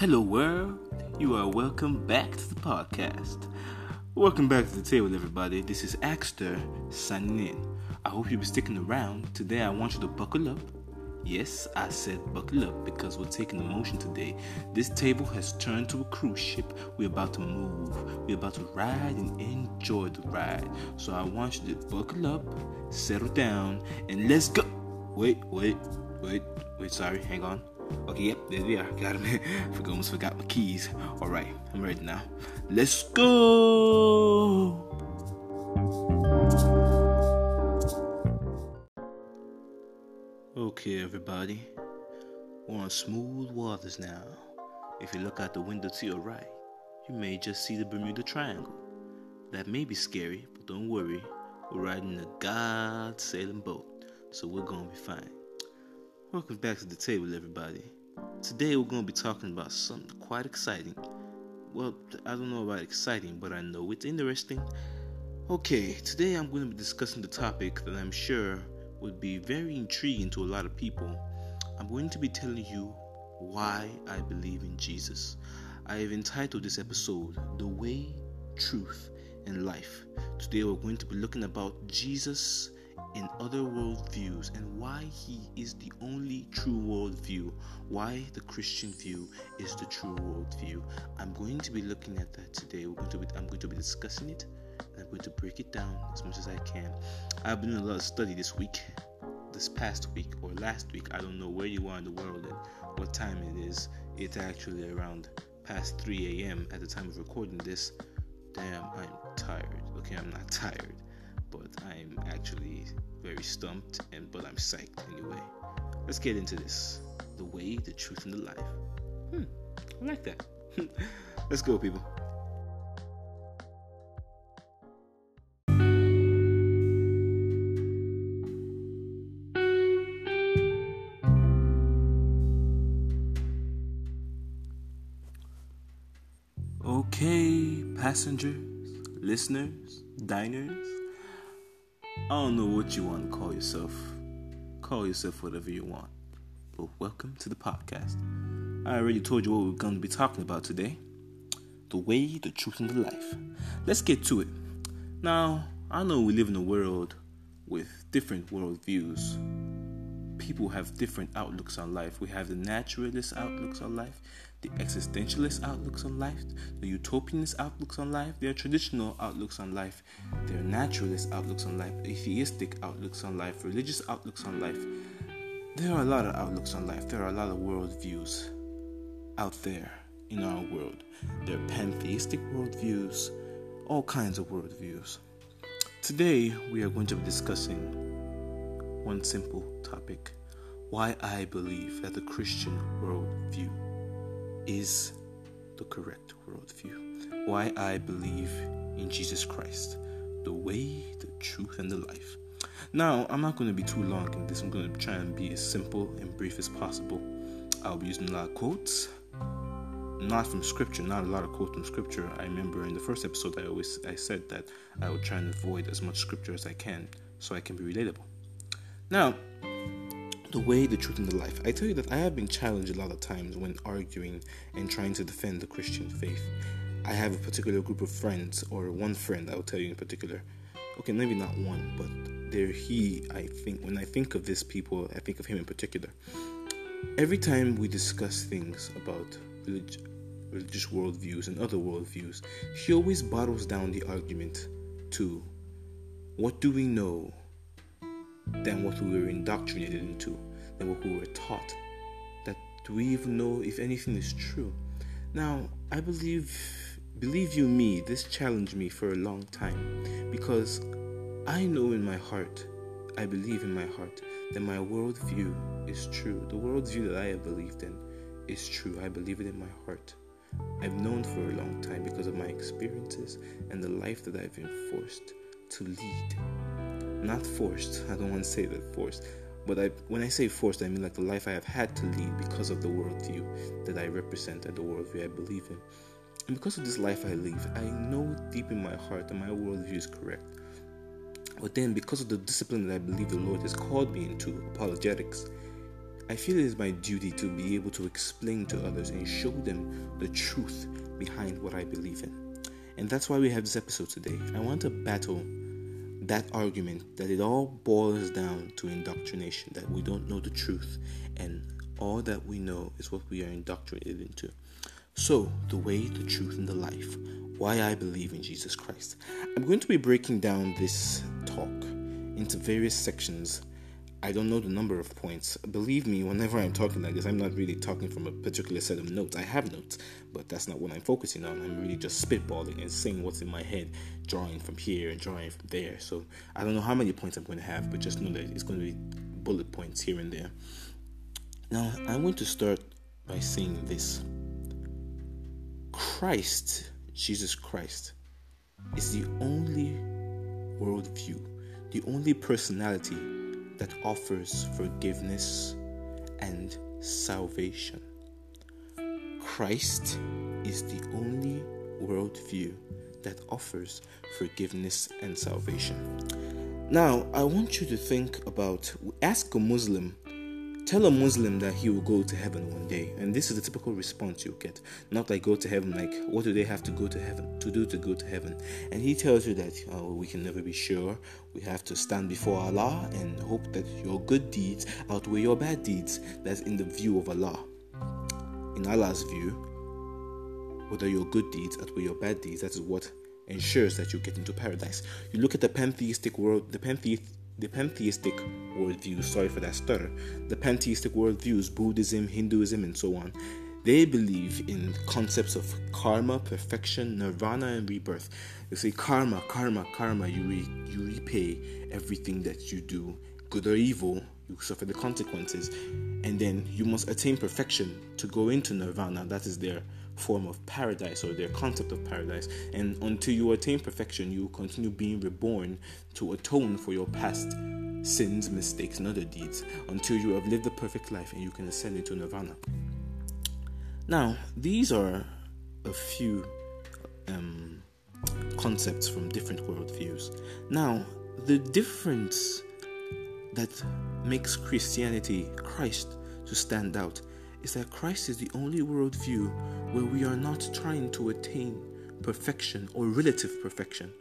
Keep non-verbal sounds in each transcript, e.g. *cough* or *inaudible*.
Hello, world. You are welcome back to the podcast. Welcome back to the table, everybody. This is Axter signing in. I hope you'll be sticking around. Today, I want you to buckle up. Yes, I said buckle up because we're taking emotion today. This table has turned to a cruise ship. We're about to move. We're about to ride and enjoy the ride. So I want you to buckle up, settle down, and let's go. Wait, wait, wait, wait. Sorry, hang on. Okay, yep, there we are. *laughs* Got him. I almost forgot my keys. All right, I'm ready now. Let's go. Okay, everybody, we're on smooth waters now. If you look out the window to your right, you may just see the Bermuda Triangle. That may be scary, but don't worry, we're riding a God sailing boat, so we're gonna be fine. Welcome back to the table, everybody. Today we're going to be talking about something quite exciting. Well, I don't know about exciting, but I know it's interesting. Okay, today I'm going to be discussing the topic that I'm sure would be very intriguing to a lot of people. I'm going to be telling you why I believe in Jesus. I have entitled this episode The Way, Truth, and Life. Today we're going to be looking about Jesus in other worldviews and why he is the only true worldview, why the Christian view is the true worldview. I'm going to be looking at that today. We're going to be, I'm going to be discussing it and I'm going to break it down as much as I can. I've been doing a lot of study this week, this past week or last week. I don't know where you are in the world and what time it is. It's actually around past 3 a.m. at the time of recording this. Damn, I'm tired. Okay, I'm not *laughs* tired but I'm actually very stumped and but I'm psyched anyway. Let's get into this. The way, the truth, and the life. Hmm, I like that. *laughs* Let's go, people. Okay, passengers, listeners, diners, I don't know what you want to call yourself. Call yourself whatever you want. But welcome to the podcast. I already told you what we're going to be talking about today the way, the truth, and the life. Let's get to it. Now, I know we live in a world with different worldviews. People have different outlooks on life. We have the naturalist outlooks on life, the existentialist outlooks on life, the utopianist outlooks on life, their traditional outlooks on life, their naturalist outlooks on life, atheistic outlooks on life, religious outlooks on life. There are a lot of outlooks on life. There are a lot of worldviews out there in our world. There are pantheistic worldviews, all kinds of worldviews. Today, we are going to be discussing one simple topic why I believe that the Christian worldview is the correct worldview. Why I believe in Jesus Christ, the way, the truth, and the life. Now, I'm not going to be too long in this. I'm going to try and be as simple and brief as possible. I'll be using a lot of quotes, not from scripture, not a lot of quotes from scripture. I remember in the first episode, I always I said that I would try and avoid as much scripture as I can so I can be relatable. Now, the way, the truth, and the life. I tell you that I have been challenged a lot of times when arguing and trying to defend the Christian faith. I have a particular group of friends, or one friend I will tell you in particular. Okay, maybe not one, but they're he. I think when I think of these people, I think of him in particular. Every time we discuss things about relig- religious worldviews and other worldviews, he always bottles down the argument to what do we know than what we were indoctrinated into, than what we were taught. That do we even know if anything is true? Now, I believe, believe you me, this challenged me for a long time because I know in my heart, I believe in my heart that my worldview is true. The worldview that I have believed in is true. I believe it in my heart. I've known for a long time because of my experiences and the life that I've been forced to lead not forced. I don't want to say that forced, but I, when I say forced, I mean like the life I have had to lead because of the worldview that I represent and the worldview I believe in. And because of this life I live, I know deep in my heart that my worldview is correct. But then, because of the discipline that I believe the Lord has called me into, apologetics, I feel it is my duty to be able to explain to others and show them the truth behind what I believe in. And that's why we have this episode today. I want to battle that argument that it all boils down to indoctrination, that we don't know the truth, and all that we know is what we are indoctrinated into. So, the way, the truth, and the life. Why I believe in Jesus Christ. I'm going to be breaking down this talk into various sections I don't know the number of points. Believe me, whenever I'm talking like this, I'm not really talking from a particular set of notes. I have notes, but that's not what I'm focusing on. I'm really just spitballing and saying what's in my head, drawing from here and drawing from there. So I don't know how many points I'm going to have, but just know that it's going to be bullet points here and there. Now, I'm going to start by saying this Christ, Jesus Christ, is the only worldview, the only personality that offers forgiveness and salvation. Christ is the only worldview that offers forgiveness and salvation. Now, I want you to think about ask a Muslim Tell a Muslim that he will go to heaven one day, and this is the typical response you get. Not like go to heaven, like what do they have to go to heaven to do to go to heaven? And he tells you that oh, we can never be sure. We have to stand before Allah and hope that your good deeds outweigh your bad deeds. That's in the view of Allah. In Allah's view, whether your good deeds outweigh your bad deeds, that is what ensures that you get into paradise. You look at the pantheistic world, the pantheist the pantheistic worldviews, sorry for that stutter, the pantheistic worldviews, Buddhism, Hinduism, and so on, they believe in concepts of karma, perfection, nirvana, and rebirth. They say karma, karma, karma, you, re- you repay everything that you do, good or evil, you suffer the consequences, and then you must attain perfection to go into nirvana, that is their form of paradise or their concept of paradise. And until you attain perfection, you continue being reborn to atone for your past sins, mistakes, and other deeds until you have lived a perfect life and you can ascend into nirvana. Now, these are a few um, concepts from different worldviews. Now, the difference that makes Christianity, Christ, to stand out is that Christ is the only worldview where we are not trying to attain perfection or relative perfection.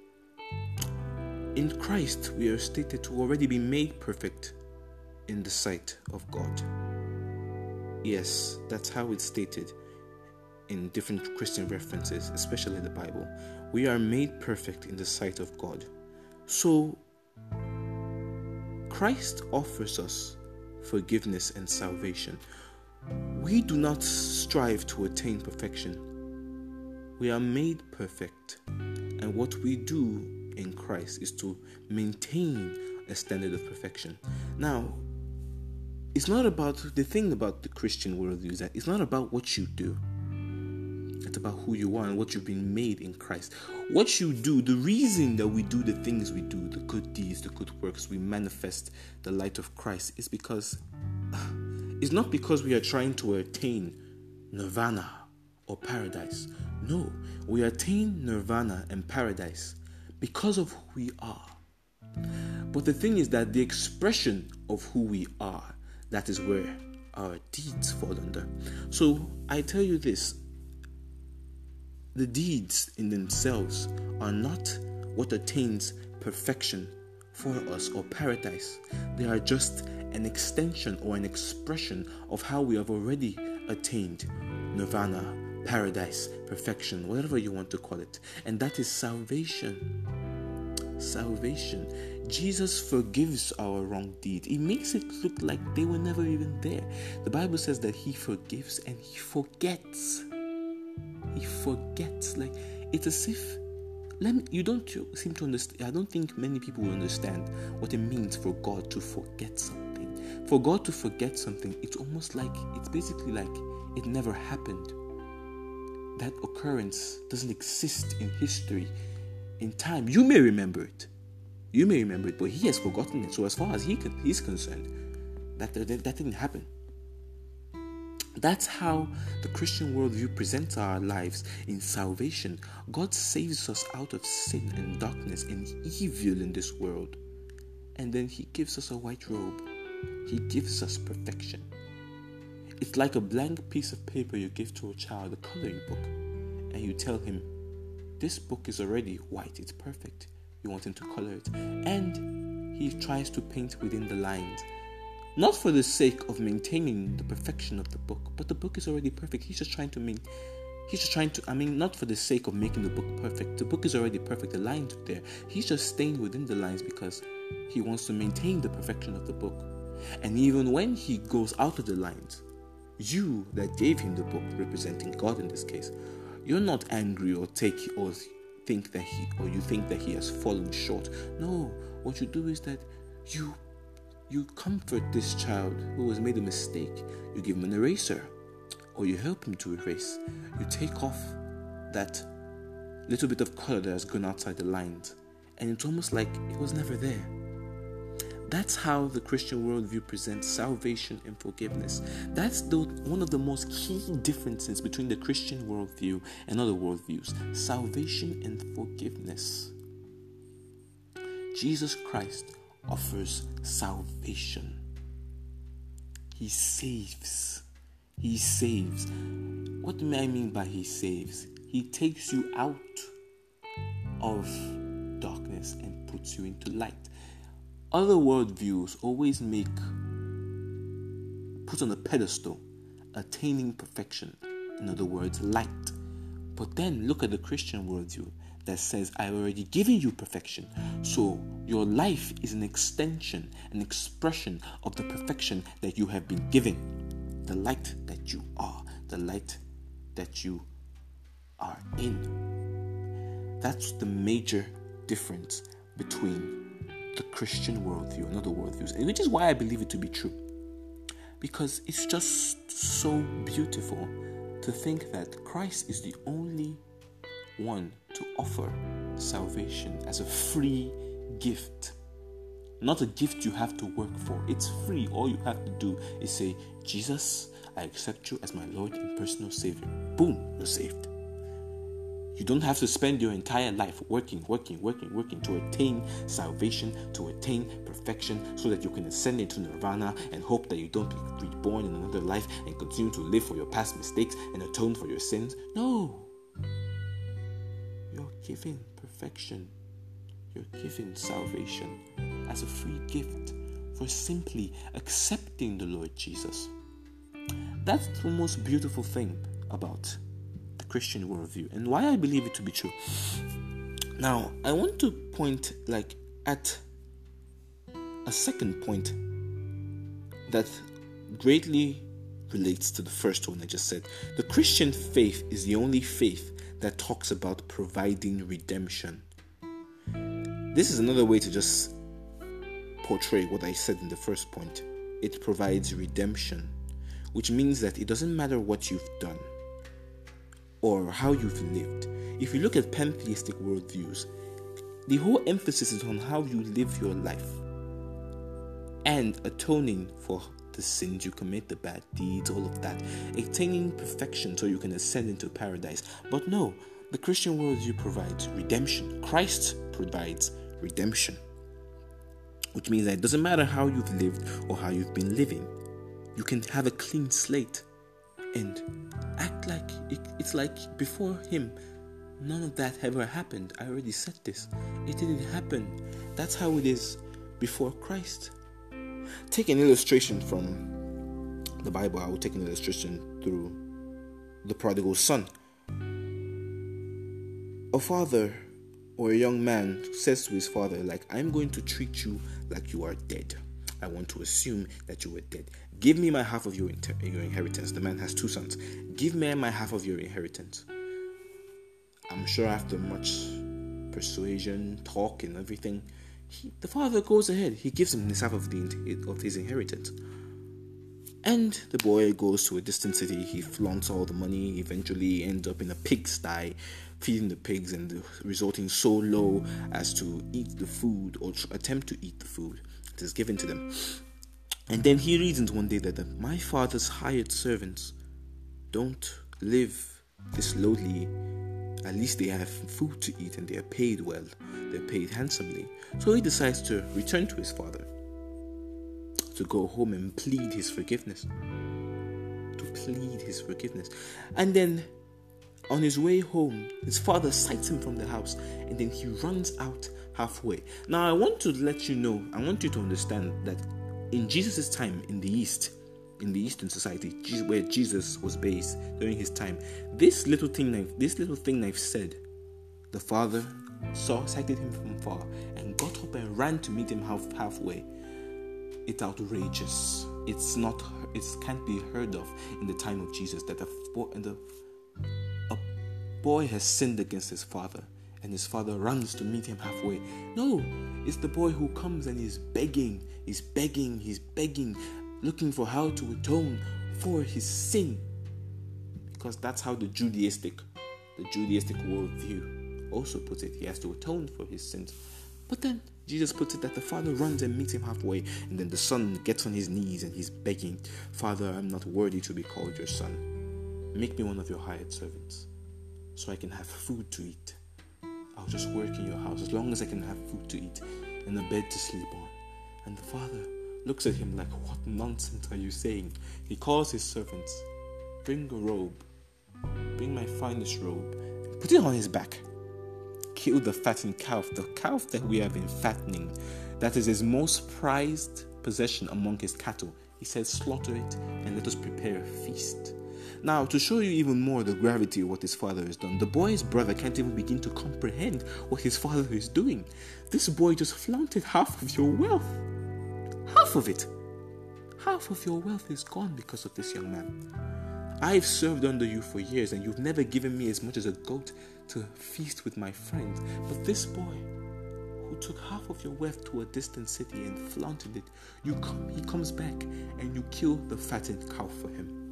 In Christ, we are stated to already be made perfect in the sight of God. Yes, that's how it's stated in different Christian references, especially the Bible. We are made perfect in the sight of God. So, Christ offers us forgiveness and salvation. We do not strive to attain perfection. We are made perfect, and what we do in Christ is to maintain a standard of perfection. Now, it's not about the thing about the Christian worldview is that it's not about what you do. It's about who you are and what you've been made in Christ. What you do, the reason that we do the things we do, the good deeds, the good works, we manifest the light of Christ is because *laughs* it's not because we are trying to attain nirvana or paradise. No, we attain nirvana and paradise because of who we are. But the thing is that the expression of who we are, that is where our deeds fall under. So I tell you this the deeds in themselves are not what attains perfection for us or paradise. They are just an extension or an expression of how we have already attained nirvana, paradise, perfection, whatever you want to call it. And that is salvation. Salvation. Jesus forgives our wrong deeds. He makes it look like they were never even there. The Bible says that He forgives and He forgets. He forgets. Like it's as if let me, you don't seem to understand. I don't think many people will understand what it means for God to forget something. For God to forget something, it's almost like it's basically like it never happened. That occurrence doesn't exist in history, in time. You may remember it. You may remember it, but he has forgotten it. So as far as he can, he's concerned, that, that, that didn't happen. That's how the Christian worldview presents our lives in salvation. God saves us out of sin and darkness and evil in this world. And then He gives us a white robe he gives us perfection. It's like a blank piece of paper you give to a child, a coloring book, and you tell him, This book is already white, it's perfect. You want him to color it. And he tries to paint within the lines. Not for the sake of maintaining the perfection of the book, but the book is already perfect. He's just trying to make He's just trying to, I mean, not for the sake of making the book perfect. The book is already perfect, the lines are there. He's just staying within the lines because he wants to maintain the perfection of the book. And even when he goes out of the lines, you that gave him the book, representing God in this case, you're not angry or take or think that he or you think that he has fallen short. No, what you do is that you you comfort this child who has made a mistake. You give him an eraser or you help him to erase. You take off that little bit of color that has gone outside the lines, and it's almost like it was never there. That's how the Christian worldview presents salvation and forgiveness. That's the, one of the most key differences between the Christian worldview and other worldviews salvation and forgiveness. Jesus Christ offers salvation, He saves. He saves. What do I mean by He saves? He takes you out of darkness and puts you into light. Other worldviews always make, put on a pedestal, attaining perfection. In other words, light. But then look at the Christian worldview that says, I've already given you perfection. So your life is an extension, an expression of the perfection that you have been given the light that you are, the light that you are in. That's the major difference between the Christian worldview and other worldviews, and which is why I believe it to be true. Because it's just so beautiful to think that Christ is the only one to offer salvation as a free gift not a gift you have to work for. It's free. All you have to do is say, Jesus, I accept you as my Lord and personal Savior. Boom, you're saved. You don't have to spend your entire life working, working, working, working to attain salvation, to attain perfection, so that you can ascend into nirvana and hope that you don't be reborn in another life and continue to live for your past mistakes and atone for your sins. No. You're given perfection you're given salvation as a free gift for simply accepting the Lord Jesus. That's the most beautiful thing about Christian worldview and why I believe it to be true. Now, I want to point like at a second point that greatly relates to the first one I just said. The Christian faith is the only faith that talks about providing redemption. This is another way to just portray what I said in the first point. It provides redemption, which means that it doesn't matter what you've done or how you've lived. If you look at pantheistic worldviews, the whole emphasis is on how you live your life and atoning for the sins you commit, the bad deeds, all of that, attaining perfection so you can ascend into paradise. But no, the Christian worldview provides redemption. Christ provides redemption. Which means that it doesn't matter how you've lived or how you've been living, you can have a clean slate and act like it, it's like before Him. None of that ever happened. I already said this. It didn't happen. That's how it is before Christ. Take an illustration from the Bible. I will take an illustration through the prodigal son. A father or a young man says to his father, like, I'm going to treat you like you are dead. I want to assume that you were dead. Give me my half of your, inter- your inheritance. The man has two sons. Give me my half of your inheritance. I'm sure after much persuasion, talk, and everything, he, the father goes ahead. He gives him his half of, the, of his inheritance. And the boy goes to a distant city. He flaunts all the money. Eventually, ends up in a pigsty feeding the pigs and resorting so low as to eat the food or attempt to eat the food is given to them. And then he reasons one day that my father's hired servants don't live this lowly. At least they have food to eat and they are paid well. They're paid handsomely. So he decides to return to his father, to go home and plead his forgiveness. To plead his forgiveness. And then on his way home, his father sights him from the house and then he runs out halfway. Now, I want to let you know, I want you to understand that in Jesus' time in the East, in the Eastern society, where Jesus was based during his time, this little thing, I've, this little thing I've said, the father saw, sighted him from far, and got up and ran to meet him half halfway. It's outrageous. It's not. It can't be heard of in the time of Jesus that the, a boy has sinned against his father, and his father runs to meet him halfway. No, it's the boy who comes and he's begging, he's begging, he's begging, looking for how to atone for his sin. Because that's how the Judaistic, the Judaistic worldview also puts it. He has to atone for his sins. But then Jesus puts it that the father runs and meets him halfway, and then the son gets on his knees and he's begging, Father, I'm not worthy to be called your son. Make me one of your hired servants so I can have food to eat. I'll just work in your house as long as I can have food to eat and a bed to sleep on. And the father looks at him like, What nonsense are you saying? He calls his servants, Bring a robe, bring my finest robe, and put it on his back. Kill the fattened calf, the calf that we have been fattening. That is his most prized possession among his cattle. He says, Slaughter it and let us prepare a feast. Now, to show you even more the gravity of what his father has done, the boy's brother can't even begin to comprehend what his father is doing. This boy just flaunted half of your wealth. Half of it. Half of your wealth is gone because of this young man. I've served under you for years and you've never given me as much as a goat to feast with my friends. But this boy, who took half of your wealth to a distant city and flaunted it, you come, he comes back and you kill the fattened cow for him.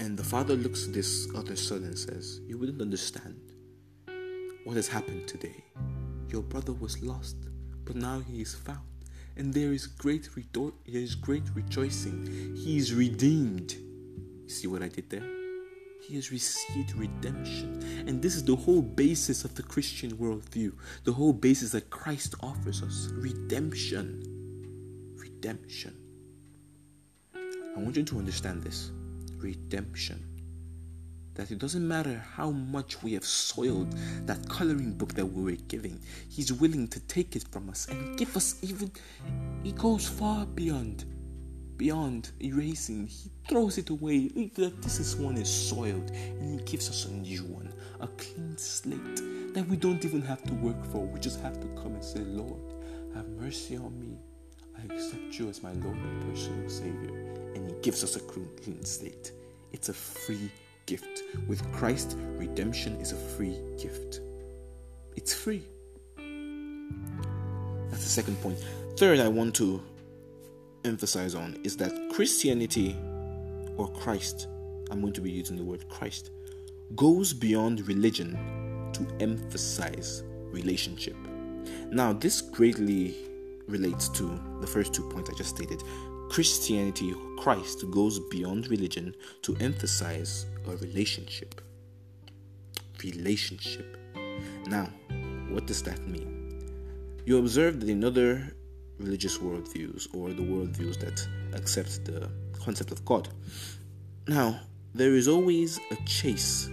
And the father looks at this other son and says, You wouldn't understand what has happened today. Your brother was lost, but now he is found. And there is great there is great rejoicing. He is redeemed. You see what I did there? He has received redemption. And this is the whole basis of the Christian worldview. The whole basis that Christ offers us redemption. Redemption. I want you to understand this redemption. That it doesn't matter how much we have soiled that coloring book that we were giving, He's willing to take it from us and give us even, He goes far beyond, beyond erasing. He throws it away. This is one is soiled, and He gives us a new one, a clean slate that we don't even have to work for. We just have to come and say, Lord, have mercy on me. I accept you as my Lord and personal Savior and He gives us a clean slate. It's a free gift. With Christ, redemption is a free gift. It's free. That's the second point. Third, I want to emphasize on is that Christianity or Christ, I'm going to be using the word Christ, goes beyond religion to emphasize relationship. Now, this greatly relates to the first two points I just stated Christianity, Christ goes beyond religion to emphasize a relationship. Relationship. Now, what does that mean? You observe that in other religious worldviews or the worldviews that accept the concept of God, now there is always a chase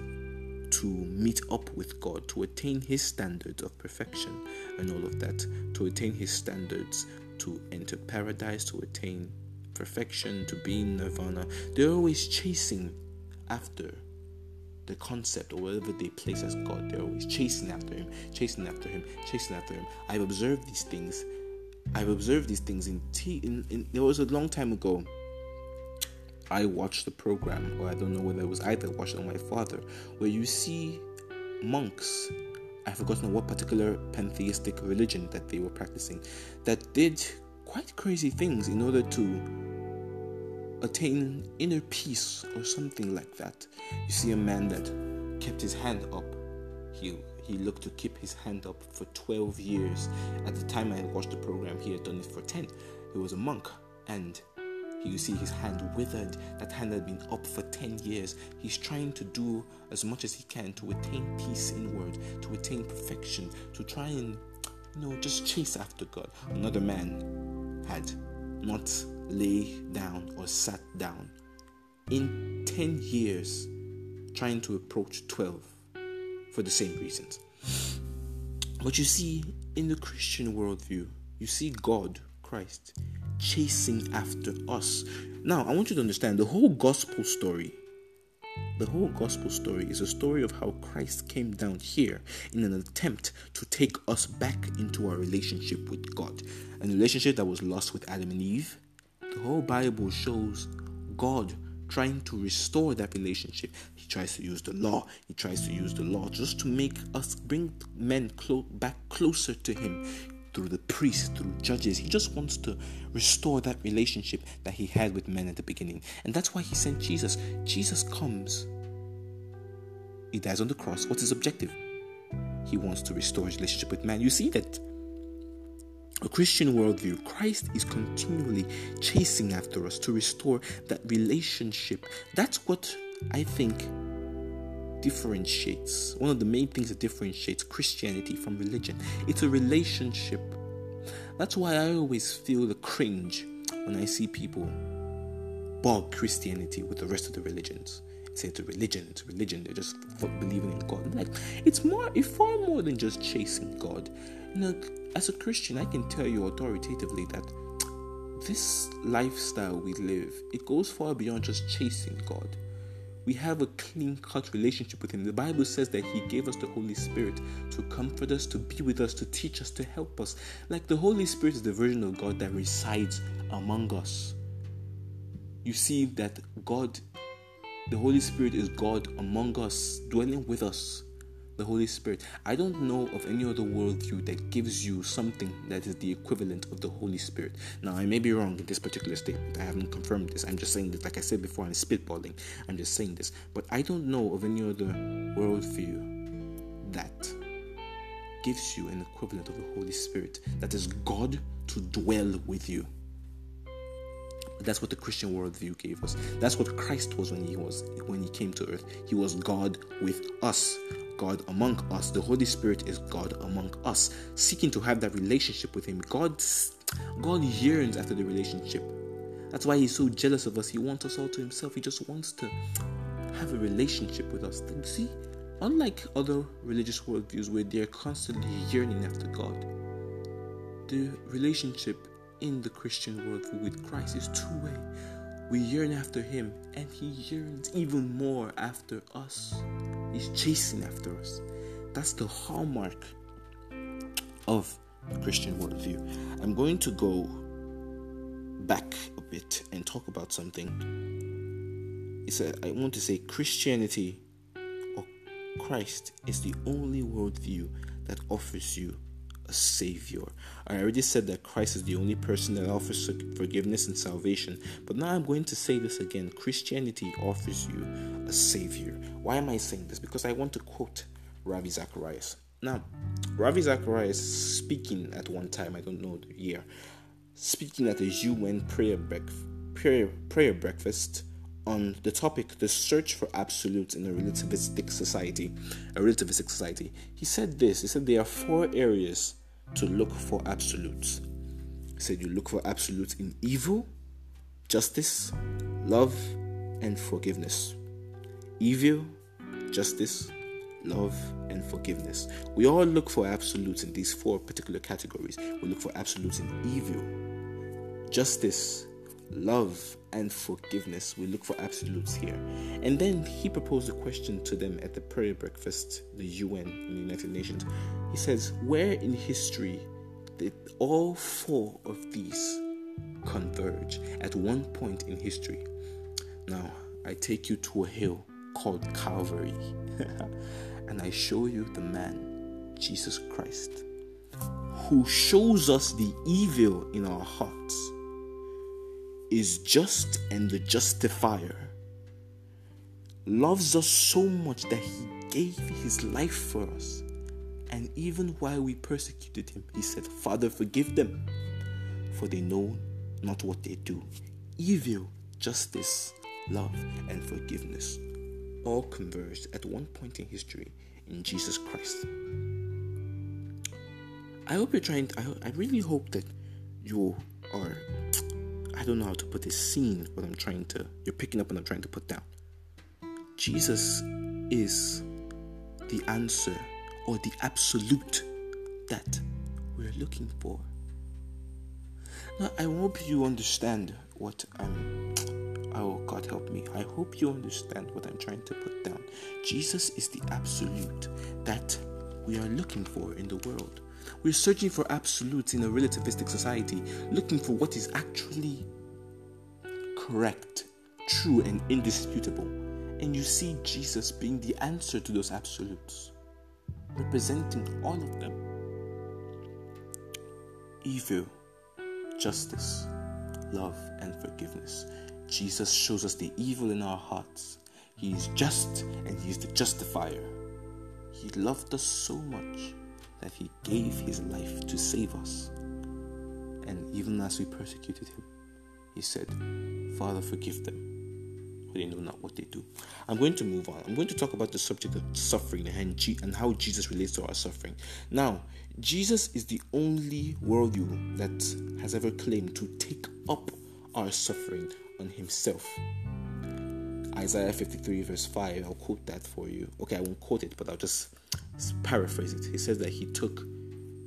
to meet up with God, to attain His standards of perfection and all of that, to attain His standards to enter paradise, to attain perfection, to be in nirvana, they're always chasing after the concept or whatever they place as God. They're always chasing after Him, chasing after Him, chasing after Him. I've observed these things. I've observed these things in T. In, in there was a long time ago. I watched the program, or I don't know whether it was either watched or my father, where you see monks. I've forgotten what particular pantheistic religion that they were practicing that did quite crazy things in order to attain inner peace or something like that. You see a man that kept his hand up. He he looked to keep his hand up for 12 years. At the time I watched the program, he had done it for 10. He was a monk and you see his hand withered. That hand had been up for 10 years. He's trying to do as much as he can to attain peace inward, to attain perfection, to try and, you know, just chase after God. Another man had not lay down or sat down in 10 years trying to approach 12 for the same reasons. But you see, in the Christian worldview, you see God, Christ, chasing after us. Now, I want you to understand the whole gospel story. The whole gospel story is a story of how Christ came down here in an attempt to take us back into our relationship with God. A relationship that was lost with Adam and Eve. The whole Bible shows God trying to restore that relationship. He tries to use the law. He tries to use the law just to make us bring men clo- back closer to Him through the priests, through judges. He just wants to restore that relationship that He had with men at the beginning. And that's why He sent Jesus. Jesus comes, He dies on the cross. What's His objective? He wants to restore His relationship with man. You see that a Christian worldview, Christ is continually chasing after us to restore that relationship. That's what I think differentiates, one of the main things that differentiates Christianity from religion. It's a relationship. That's why I always feel the cringe when I see people bog Christianity with the rest of the religions. Say it's a religion, it's a religion, they're just believing in God. Like, it's more, it's far more than just chasing God. You know, as a Christian, I can tell you authoritatively that this lifestyle we live, it goes far beyond just chasing God. We have a clean cut relationship with Him. The Bible says that He gave us the Holy Spirit to comfort us, to be with us, to teach us, to help us. Like the Holy Spirit is the version of God that resides among us. You see that God, the Holy Spirit is God among us, dwelling with us the Holy Spirit. I don't know of any other worldview that gives you something that is the equivalent of the Holy Spirit. Now, I may be wrong in this particular statement. I haven't confirmed this. I'm just saying this. Like I said before, I'm spitballing. I'm just saying this. But I don't know of any other worldview that gives you an equivalent of the Holy Spirit that is God to dwell with you. That's what the Christian worldview gave us. That's what Christ was when he was when he came to earth. He was God with us. God among us. The Holy Spirit is God among us, seeking to have that relationship with Him. God, God yearns after the relationship. That's why He's so jealous of us. He wants us all to Himself. He just wants to have a relationship with us. see, unlike other religious worldviews where they're constantly yearning after God, the relationship in the Christian worldview with Christ is two way. We yearn after Him, and He yearns even more after us. He's chasing after us. That's the hallmark of the Christian worldview. I'm going to go back a bit and talk about something. It's a, I want to say Christianity or Christ is the only worldview that offers you a savior. I already said that Christ is the only person that offers forgiveness and salvation, but now I'm going to say this again. Christianity offers you a savior. Why am I saying this? Because I want to quote Ravi Zacharias. Now, Ravi Zacharias speaking at one time, I don't know the year, speaking at a UN prayer, prayer, prayer breakfast on the topic the search for absolutes in a relativistic society a relativistic society. He said this he said there are four areas to look for absolutes. He said you look for absolutes in evil justice love and forgiveness. Evil justice love and forgiveness. We all look for absolutes in these four particular categories. We look for absolutes in evil justice love and forgiveness. We look for absolutes here. And then he proposed a question to them at the prayer breakfast, the UN, the United Nations. He says, Where in history did all four of these converge at one point in history? Now, I take you to a hill called Calvary, *laughs* and I show you the man, Jesus Christ, who shows us the evil in our hearts is just and the justifier, loves us so much that he gave his life for us. And even while we persecuted him, he said, Father, forgive them, for they know not what they do. Evil, justice, love, and forgiveness all converged at one point in history in Jesus Christ. I hope you're trying, to, I, I really hope that you are I don't know how to put this scene, what I'm trying to, you're picking up what I'm trying to put down. Jesus is the answer or the absolute that we're looking for. Now, I hope you understand what I'm. Oh, God help me. I hope you understand what I'm trying to put down. Jesus is the absolute that we are looking for in the world. We're searching for absolutes in a relativistic society, looking for what is actually correct, true, and indisputable. And you see Jesus being the answer to those absolutes, representing all of them evil, justice, love, and forgiveness. Jesus shows us the evil in our hearts. He is just and He is the justifier. He loved us so much that He gave His life to save us. And even as we persecuted Him, He said, Father, forgive them for they know not what they do. I'm going to move on. I'm going to talk about the subject of suffering and, G- and how Jesus relates to our suffering. Now, Jesus is the only worldview that has ever claimed to take up our suffering on himself. Isaiah 53, verse 5, I'll quote that for you. Okay, I won't quote it, but I'll just paraphrase it. He says that he took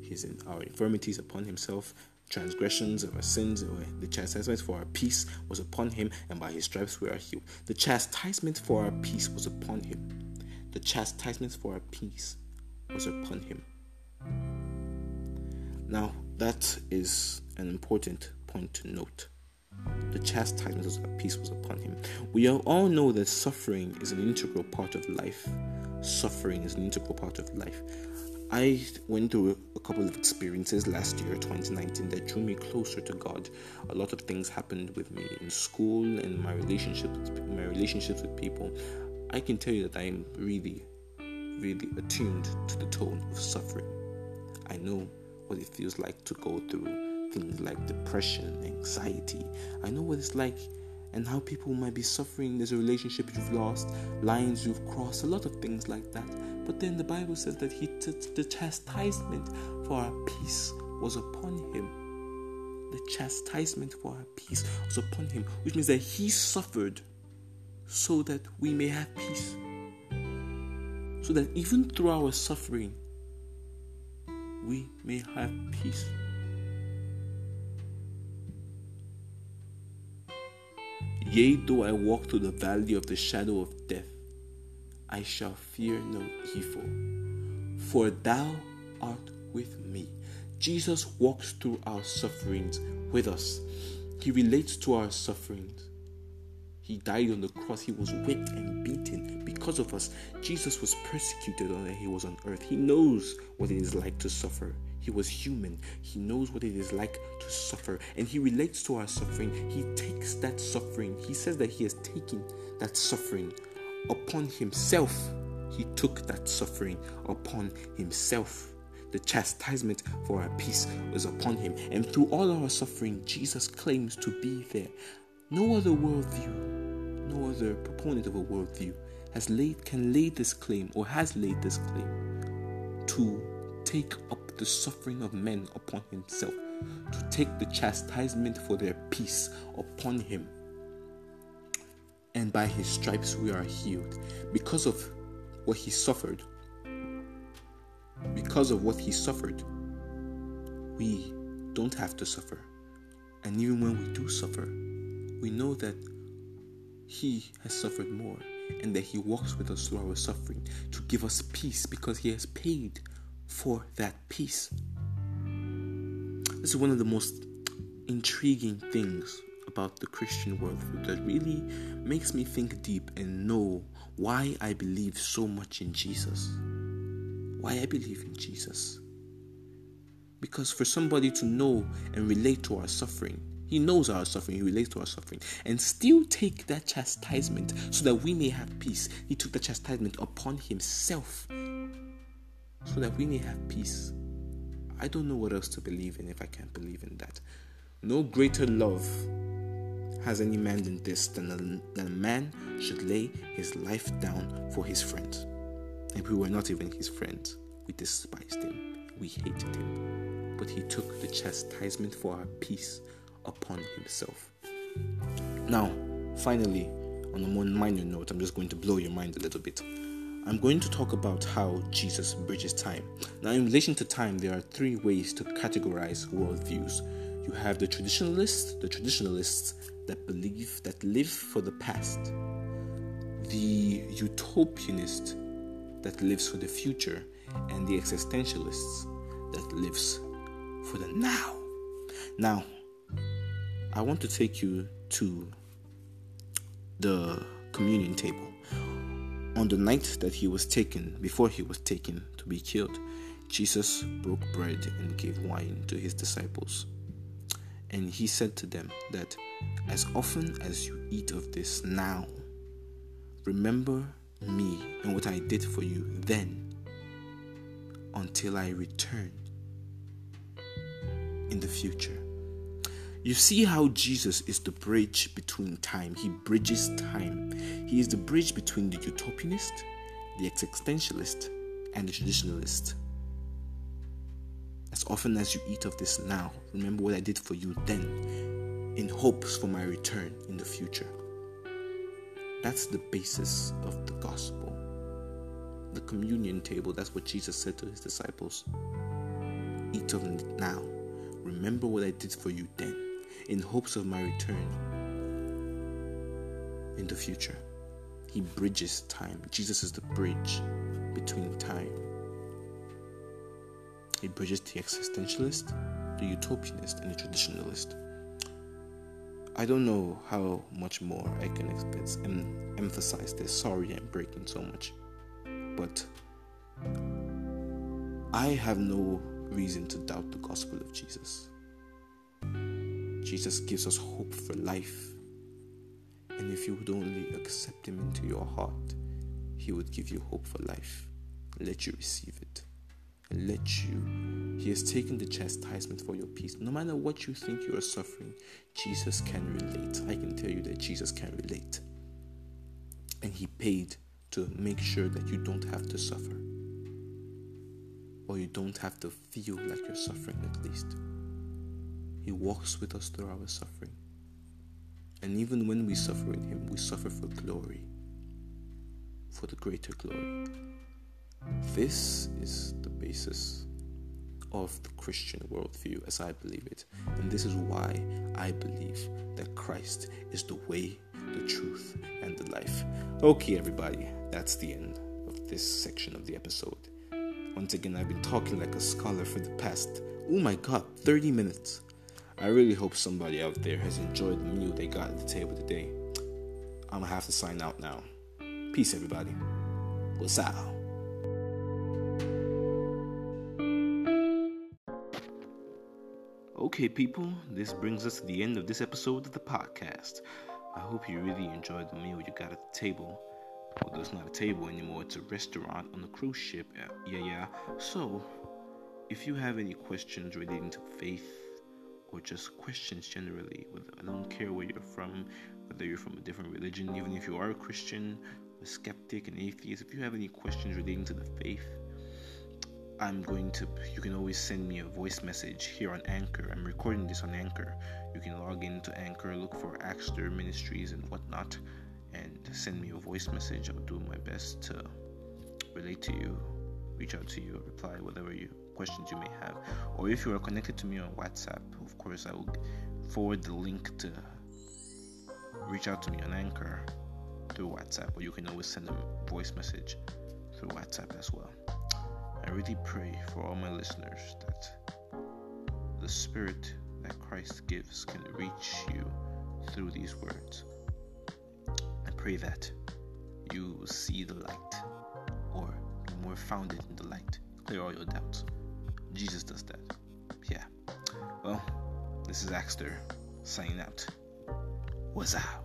his our infirmities upon himself transgressions of our sins, the chastisement for our peace was upon him, and by his stripes we are healed. The chastisement for our peace was upon him. The chastisement for our peace was upon him. Now, that is an important point to note. The chastisement of peace was upon him. We all know that suffering is an integral part of life. Suffering is an integral part of life. I went through a couple of experiences last year, 2019, that drew me closer to God. A lot of things happened with me in school and my relationships, my relationships with people. I can tell you that I am really, really attuned to the tone of suffering. I know what it feels like to go through things like depression, anxiety. I know what it's like and how people might be suffering. There's a relationship you've lost, lines you've crossed, a lot of things like that. But then the Bible says that he took the chastisement for our peace was upon him. The chastisement for our peace was upon him, which means that he suffered so that we may have peace. So that even through our suffering, we may have peace. Yea, though I walk through the valley of the shadow of death, I shall fear no evil, for thou art with me. Jesus walks through our sufferings with us. He relates to our sufferings. He died on the cross. He was whipped and beaten because of us. Jesus was persecuted when he was on earth. He knows what it is like to suffer. He was human. He knows what it is like to suffer. And he relates to our suffering. He takes that suffering. He says that he has taken that suffering upon himself. He took that suffering upon himself. The chastisement for our peace was upon him. And through all our suffering, Jesus claims to be there. No other worldview, no other proponent of a worldview has laid can lay this claim or has laid this claim to take up the suffering of men upon himself, to take the chastisement for their peace upon him. And by his stripes we are healed. Because of what he suffered, because of what he suffered, we don't have to suffer. And even when we do suffer, we know that he has suffered more and that he walks with us through our suffering to give us peace because he has paid for that peace. This is one of the most intriguing things about the Christian worldview that really makes me think deep and know why I believe so much in Jesus. Why I believe in Jesus. Because for somebody to know and relate to our suffering, he knows our suffering, he relates to our suffering, and still take that chastisement so that we may have peace. He took the chastisement upon himself so that we may have peace. I don't know what else to believe in if I can't believe in that. No greater love has any man than this than a, than a man should lay his life down for his friends. And we were not even his friends. We despised him. We hated him. But he took the chastisement for our peace upon himself. Now, finally, on a more minor note, I'm just going to blow your mind a little bit. I'm going to talk about how Jesus bridges time. Now, in relation to time, there are three ways to categorize worldviews. You have the traditionalists, the traditionalists that believe that live for the past, the utopianist that lives for the future, and the existentialists that lives for the now. Now, I want to take you to the communion table. On the night that he was taken, before he was taken to be killed, Jesus broke bread and gave wine to his disciples. And he said to them that as often as you eat of this now, remember me and what I did for you then until I return in the future. You see how Jesus is the bridge between time. He bridges time. He is the bridge between the utopianist, the existentialist, and the traditionalist. As often as you eat of this now, remember what I did for you then, in hopes for my return in the future. That's the basis of the gospel. The communion table, that's what Jesus said to his disciples. Eat of it now. Remember what I did for you then in hopes of my return in the future. He bridges time. Jesus is the bridge between time. He bridges the existentialist, the utopianist, and the traditionalist. I don't know how much more I can and emphasize this. Sorry I'm breaking so much. But I have no reason to doubt the gospel of Jesus. Jesus gives us hope for life. And if you would only accept Him into your heart, He would give you hope for life. Let you receive it. And let you. He has taken the chastisement for your peace. No matter what you think you are suffering, Jesus can relate. I can tell you that Jesus can relate. And He paid to make sure that you don't have to suffer. Or you don't have to feel like you're suffering at least. He walks with us through our suffering. And even when we suffer in Him, we suffer for glory, for the greater glory. This is the basis of the Christian worldview as I believe it. And this is why I believe that Christ is the way, the truth, and the life. Okay, everybody, that's the end of this section of the episode. Once again, I've been talking like a scholar for the past, oh my god, 30 minutes. I really hope somebody out there has enjoyed the meal they got at the table today. I'm gonna have to sign out now. Peace, everybody. What's up? Okay, people, this brings us to the end of this episode of the podcast. I hope you really enjoyed the meal you got at the table. Although it's not a table anymore, it's a restaurant on a cruise ship. Yeah, yeah. So, if you have any questions relating to faith, or just questions generally. I don't care where you're from, whether you're from a different religion, even if you are a Christian, a skeptic, an atheist. If you have any questions relating to the faith, I'm going to. You can always send me a voice message here on Anchor. I'm recording this on Anchor. You can log into Anchor, look for Axter Ministries and whatnot, and send me a voice message. I'll do my best to relate to you, reach out to you, reply, whatever you questions you may have. Or if you are connected to me on WhatsApp, of course, I will forward the link to reach out to me on Anchor through WhatsApp, or you can always send a voice message through WhatsApp as well. I really pray for all my listeners that the Spirit that Christ gives can reach you through these words. I pray that you see the light or be more founded in the light, clear all your doubts. Jesus does that. Yeah. Well, this is Axter signing out. What's up?